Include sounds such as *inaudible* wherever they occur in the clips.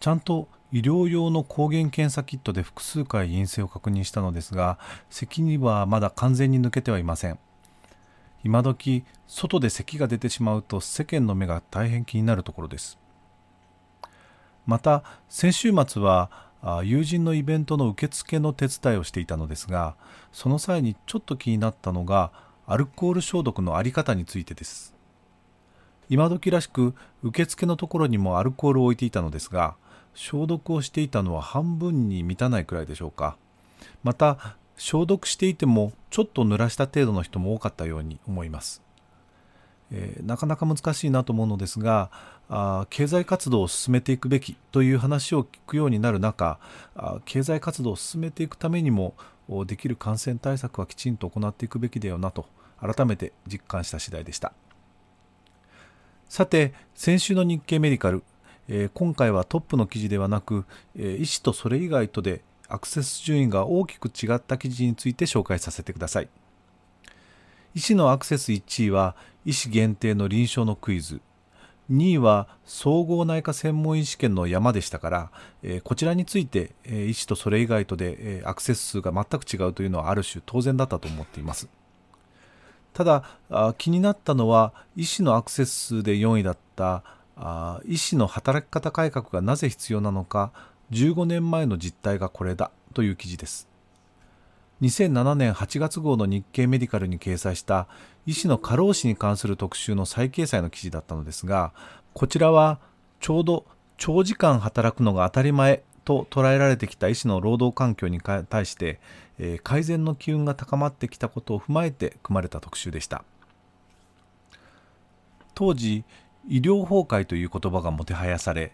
ちゃんと医療用の抗原検査キットで複数回陰性を確認したのですが咳にはまだ完全に抜けてはいません。今時外で咳が出てしまうと世間の目が大変気になるところです。また先週末は友人のイベントの受付の手伝いをしていたのですがその際にちょっと気になったのがアルコール消毒の在り方についてです。今時らしく受付のところにもアルコールを置いていたのですが消毒をしていたのは半分に満たないくらいでしょうか。また消毒していてもちょっと濡らした程度の人も多かったように思います、えー、なかなか難しいなと思うのですがあ経済活動を進めていくべきという話を聞くようになる中あ経済活動を進めていくためにもできる感染対策はきちんと行っていくべきだよなと改めて実感した次第でした。さて先週の日経メディカルえー、今回はトップの記事ではなく、えー、医師とそれ以外とでアクセス順位が大きく違った記事について紹介させてください。医師のアクセス1位は医師限定の臨床のクイズ。2位は総合内科専門医試験の山でしたから、えー、こちらについて、えー、医師とそれ以外とで、えー、アクセス数が全く違うというのはある種当然だったと思っています。ただ気になったのは医師のアクセス数で4位だったあ医師の働き方改革がなぜ必要なのか15年前の実態がこれだという記事です。2007年8月号の日経メディカルに掲載した医師の過労死に関する特集の再掲載の記事だったのですがこちらはちょうど長時間働くのが当たり前と捉えられてきた医師の労働環境に対して、えー、改善の機運が高まってきたことを踏まえて組まれた特集でした。当時医療崩壊という言葉がもてはやされ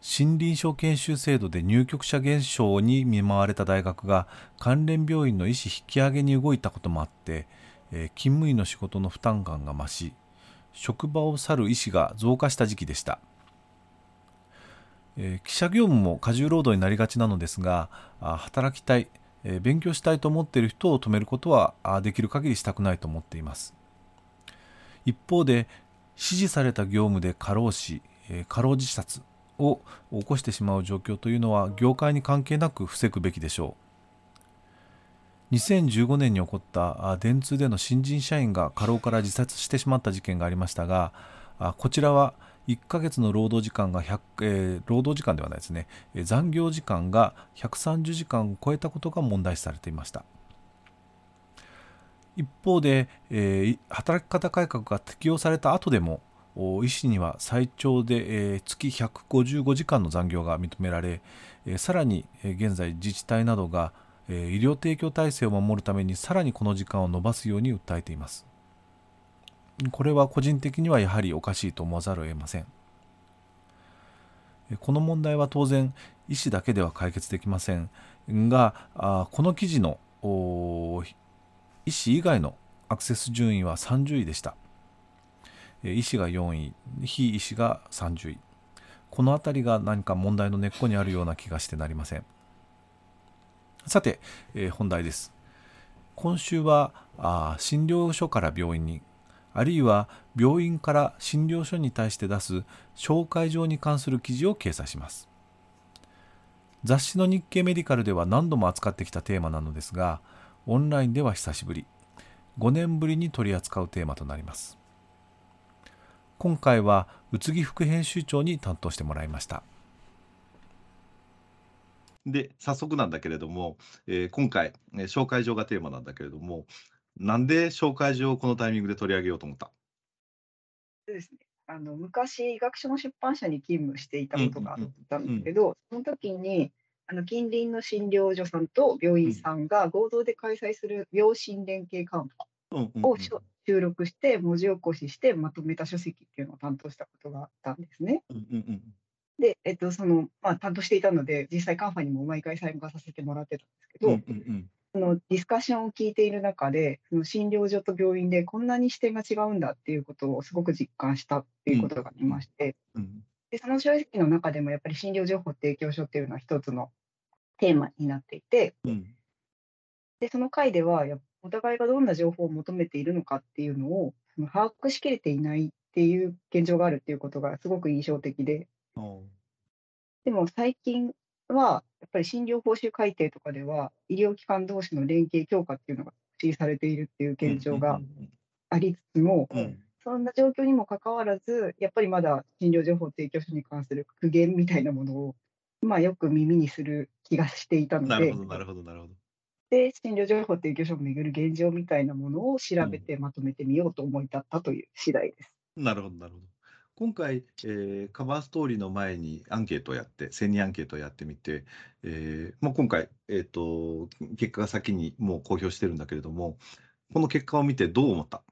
森林床研修制度で入局者減少に見舞われた大学が関連病院の医師引き上げに動いたこともあって、え、勤務医の仕事の負担感が増し職場を去る医師が増加した時期でした、え、記者業務も過重労働になりがちなのですが働きたい、え、勉強したいと思っている人を止めることはできる限りしたくないと思っています。一方で指示された業務で過労死、過労自殺を起こしてしまう状況というのは業界に関係なく防ぐべきでしょう。2015年に起こった電通での新人社員が過労から自殺してしまった事件がありましたがこちらは1ヶ月の労働時間が100、えー、労働時間ではないですね。残業時間が130時間を超えたことが問題視されていました。一方で、えー、働き方改革が適用された後でも医師には最長で、えー、月155時間の残業が認められ、えー、さらに、え、現在自治体などが、え医療提供体制を守るためにさらにこの時間を延ばすように訴えています。これは個人的にはやはりおかしいと思わざるを得ません。この問題は当然医師だけでは解決できませんがあこの記事の医師以外のアクセス順位は30位でした。医師が4位非医師が30位。この辺りが何か問題の根っこにあるような気がしてなりません。さて、えー、本題です。今週はあ診療所から病院にあるいは病院から診療所に対して出す紹介状に関する記事を掲載します。雑誌の日経メディカルでは何度も扱ってきたテーマなのですがオンラインでは久しぶり。5年ぶりに取り扱うテーマとなります。今回は宇津木副編集長に担当してもらいました。で早速なんだけれども、えー、今回、ね、紹介状がテーマなんだけれどもなんで紹介状をこのタイミングで取り上げようと思った？そうですね。あの昔医学書の出版社に勤務していたことがあったんですけど、その時にあの近隣の診療所さんと病院さんが合同で開催する病診連携カンパを収録して文字起こししてまとめた書籍っていうのを担当したことがあったんですね。で、えっと、その、まあ、担当していたので、実際カンファにも毎回参加させてもらってたんですけど、うんうん。そのディスカッションを聞いている中で、その診療所と病院でこんなに視点が違うんだっていうことをすごく実感したっていうことがありまして、うんで、その正直の中でもやっぱり診療情報提供書っていうのは一つのテーマになっていて、うん。で、その回では、やお互いがどんな情報を求めているのかっていうのを、その把握しきれていないっていう現状があるっていうことがすごく印象的で、でも最近は、やっぱり診療報酬改定とかでは、医療機関同士の連携強化っていうのが指示されているっていう現状がありつつも、うんうんそんな状況にもかかわらず、やっぱりまだ診療情報提供書に関する苦言みたいなものを、まあ、よく耳にする気がしていたのでなるほ、ど、なるほど、なるほど。で、診療情報提供書をめぐる現状みたいなものを調べてまとめてみようと思い立ったという次第です。なるほど、なるほど。今回、えーカバーストーリーの前にアンケートをやって、1000人アンケートをやってみて、えーまあ、今回、えー、と、結果が先にもう公表してるんだけれども、この結果を見てどう思った？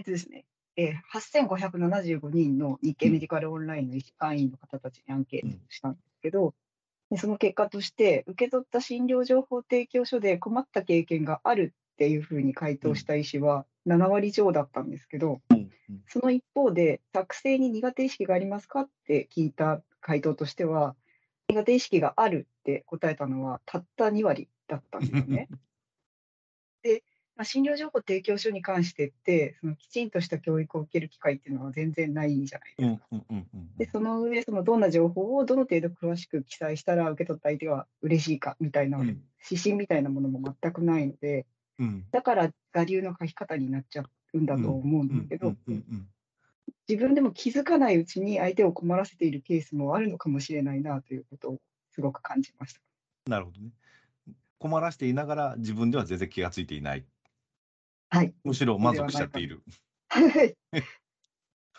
えっとですね、えー、8575人の日経メディカルオンラインの医師会員の方たちにアンケートをしたんですけど、でその結果として、受け取った診療情報提供書で困った経験があるっていうふうに回答した医師は7割超だったんですけど、その一方で、作成に苦手意識がありますかって聞いた回答としては、苦手意識があるって答えたのはたった2割だったんですよね。*laughs* で、まあ、診療情報提供書に関してって、そのきちんとした教育を受ける機会っていうのは全然ないじゃないですか。うんうんうんで、その上、そのどんな情報をどの程度詳しく記載したら受け取った相手が嬉しいかみたいなうん指針みたいなものも全くないので、うんだから我流の書き方になっちゃうんだと思うんだけど、自分でも気づかないうちに相手を困らせているケースもあるのかもしれないなということをすごく感じました。なるほどね。困らしていながら自分では全然気がついていない。はい。むしろ満足しちゃっている。はい。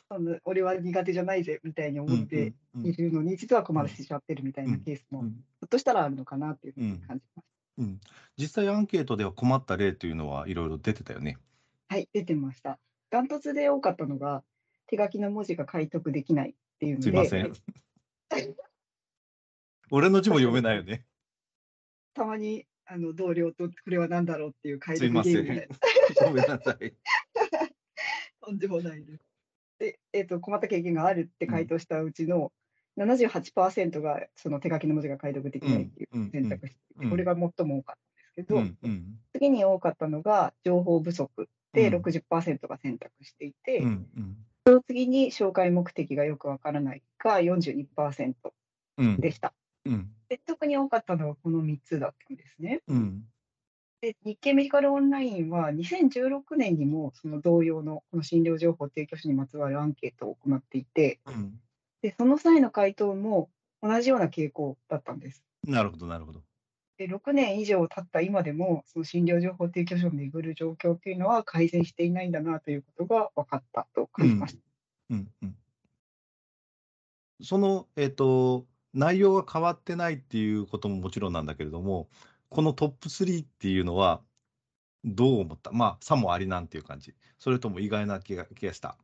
そんな俺は苦手じゃないぜみたいに思ってうんいるのに、実は困らせちゃってるみたいなケースも、ひうんょっとしたらあるのかなっていうふうに感じます。うん実際アンケートでは困った例というのはいろいろ出てたよね。はい、出てました。ダントツで多かったのが、手書きの文字が解読できないっていうので、すいません。*laughs* 俺の字も読めないよね。たまにあの同僚とこれは何だろうっていう解すいません読ゲームで。ごめんなさい。*laughs* とんでもないです。で、えっと困った経験があるって回答したうちの78%がその手書きの文字が解読できないっていう選択肢、うんうんこれが最も多かったんですけど、うんうん次に多かったのが情報不足でうん60%が選択していて、うんうんその次に紹介目的がよくわからないが42%うんでした。うんで特に多かったのはこの3つだったんですね。うんで日経メディカルオンラインは2016年にもその同様のこの診療情報提供書にまつわるアンケートを行っていて、うんでその際の回答も同じような傾向だったんです。なるほどなるほど。で6年以上経った今でもその診療情報提供書をめぐる状況というのは改善していないんだなということが分かったと感じました。うんうんその、えっと、内容が変わってないっていうことももちろんなんだけれども、このトップ3っていうのはどう思った？まあ、さもありなんていう感じ。それとも意外な気が気がした？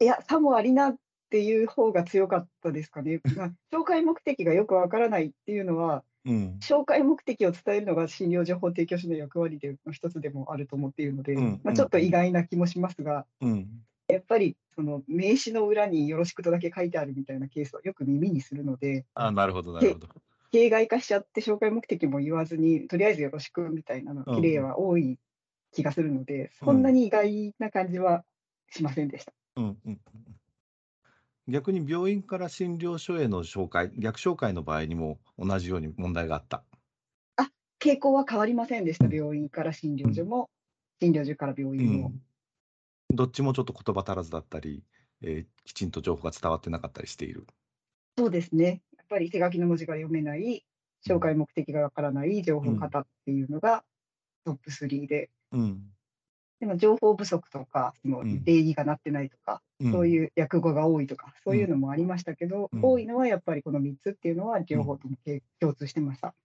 いや、さもありなっていう方が強かったですかね。*laughs* まあ、紹介目的がよくわからないっていうのは、うん。紹介目的を伝えるのが診療情報提供書の役割での一つでもあると思っているので、うんまあ、ちょっと意外な気もしますが、うん。やっぱりその名刺の裏によろしくとだけ書いてあるみたいなケースはよく耳にするので、あ、なるほど、なるほど。形骸化しちゃって紹介目的も言わずに、とりあえずよろしくみたいなのうん例は多い気がするので、そんなに意外な感じはしませんでした。うんうんうん逆に病院から診療所への紹介、逆紹介の場合にも同じように問題があった。傾向は変わりませんでした、病院から診療所も、診療所から病院も。どっちもちょっと言葉足らずだったり、えーきちんと情報が伝わってなかったりしている。そうですね。やっぱり手書きの文字が読めない、紹介目的がわからない情報型っていうのがトップ3で、うん。でも情報不足とか、そのうん。礼儀がなってないとか、そうういう訳語が多いとか、そういうのもありましたけど、うん。多いのはやっぱりこの3つっていうのは両方ともけ共通してました。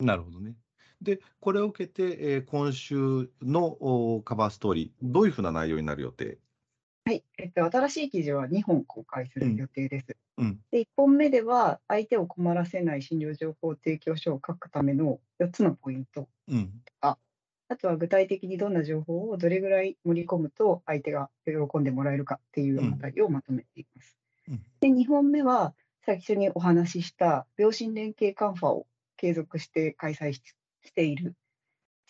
んなるほどね。で、これを受けて、えー今週のおカバーストーリー、どういうふうな内容になる予定？はい、えっと、新しい記事は2本公開する予定です。うん。で、1本目では、相手を困らせない診療情報提供書を書くための4つのポイント。うん。あとは具体的にどんな情報をどれぐらい盛り込むと相手が喜んでもらえるかっていうあたりをまとめています。うんで、2本目は最初にお話しした病診連携カンファを継続して開催ししている、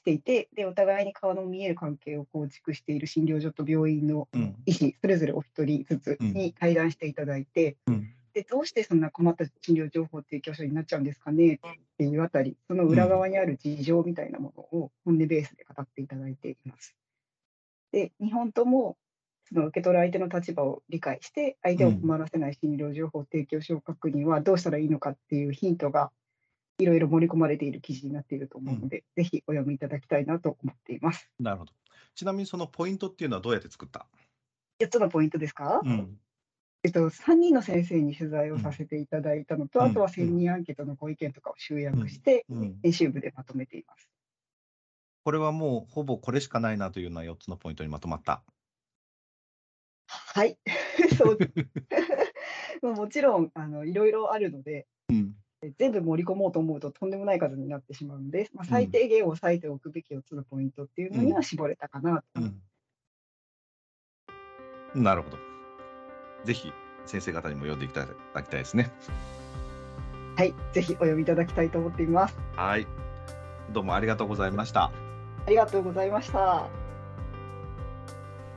していて、で、お互いに顔の見える関係を構築している診療所と病院のうん。医師、それぞれお一人ずつに対談していただいて、うん。で、どうしてそんな困った診療情報提供書になっちゃうんですかねっていうあたり、その裏側にある事情みたいなものを本音ベースで語っていただいています。で、2本とも、その受け取る相手の立場を理解して、相手を困らせない診療情報提供書を書くにはどうしたらいいのかっていうヒントがいろいろ盛り込まれている記事になっていると思うので、ぜひお読みいただきたいなと思っています。なるほど。ちなみにそのポイントっていうのはどうやって作った？4つのポイントですか、うん。えっと、3人の先生に取材をさせていただいたのと、うんあとは1000人アンケートのご意見とかを集約して、うん。編集部でまとめています。これはもうほぼこれしかないなというような4つのポイントにまとまった？はい。*laughs* そう *laughs* まあもちろんあのいろいろあるので、うん。全部盛り込もうと思うととんでもない数になってしまうので、まあ、最低限押さえておくべき4つのポイントっていうのには絞れたかなと。うん。なるほど。ぜひ先生方にも読んでいただきたいですね。はい。ぜひお読みいただきたいと思っています。はい。どうもありがとうございました。ありがとうございました。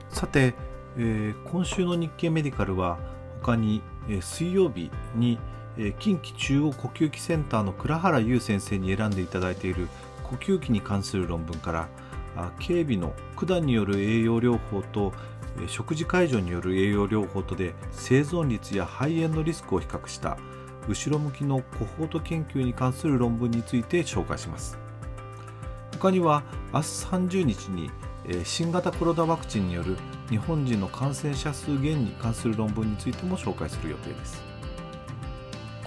さて、えー今週の日経メディカルは他に、えー水曜日に、え近畿中央呼吸器センターの倉原優先生に選んでいただいている呼吸器に関する論文からあ警備の管による栄養療法と、食事介助による栄養療法とで生存率や肺炎のリスクを比較した後ろ向きのコホート研究に関する論文について紹介します。他には明日30日に新型コロナワクチンによる日本人の感染者数減に関する論文についても紹介する予定です。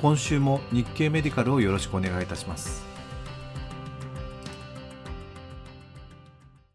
今週も日経メディカルをよろしくお願いいたします。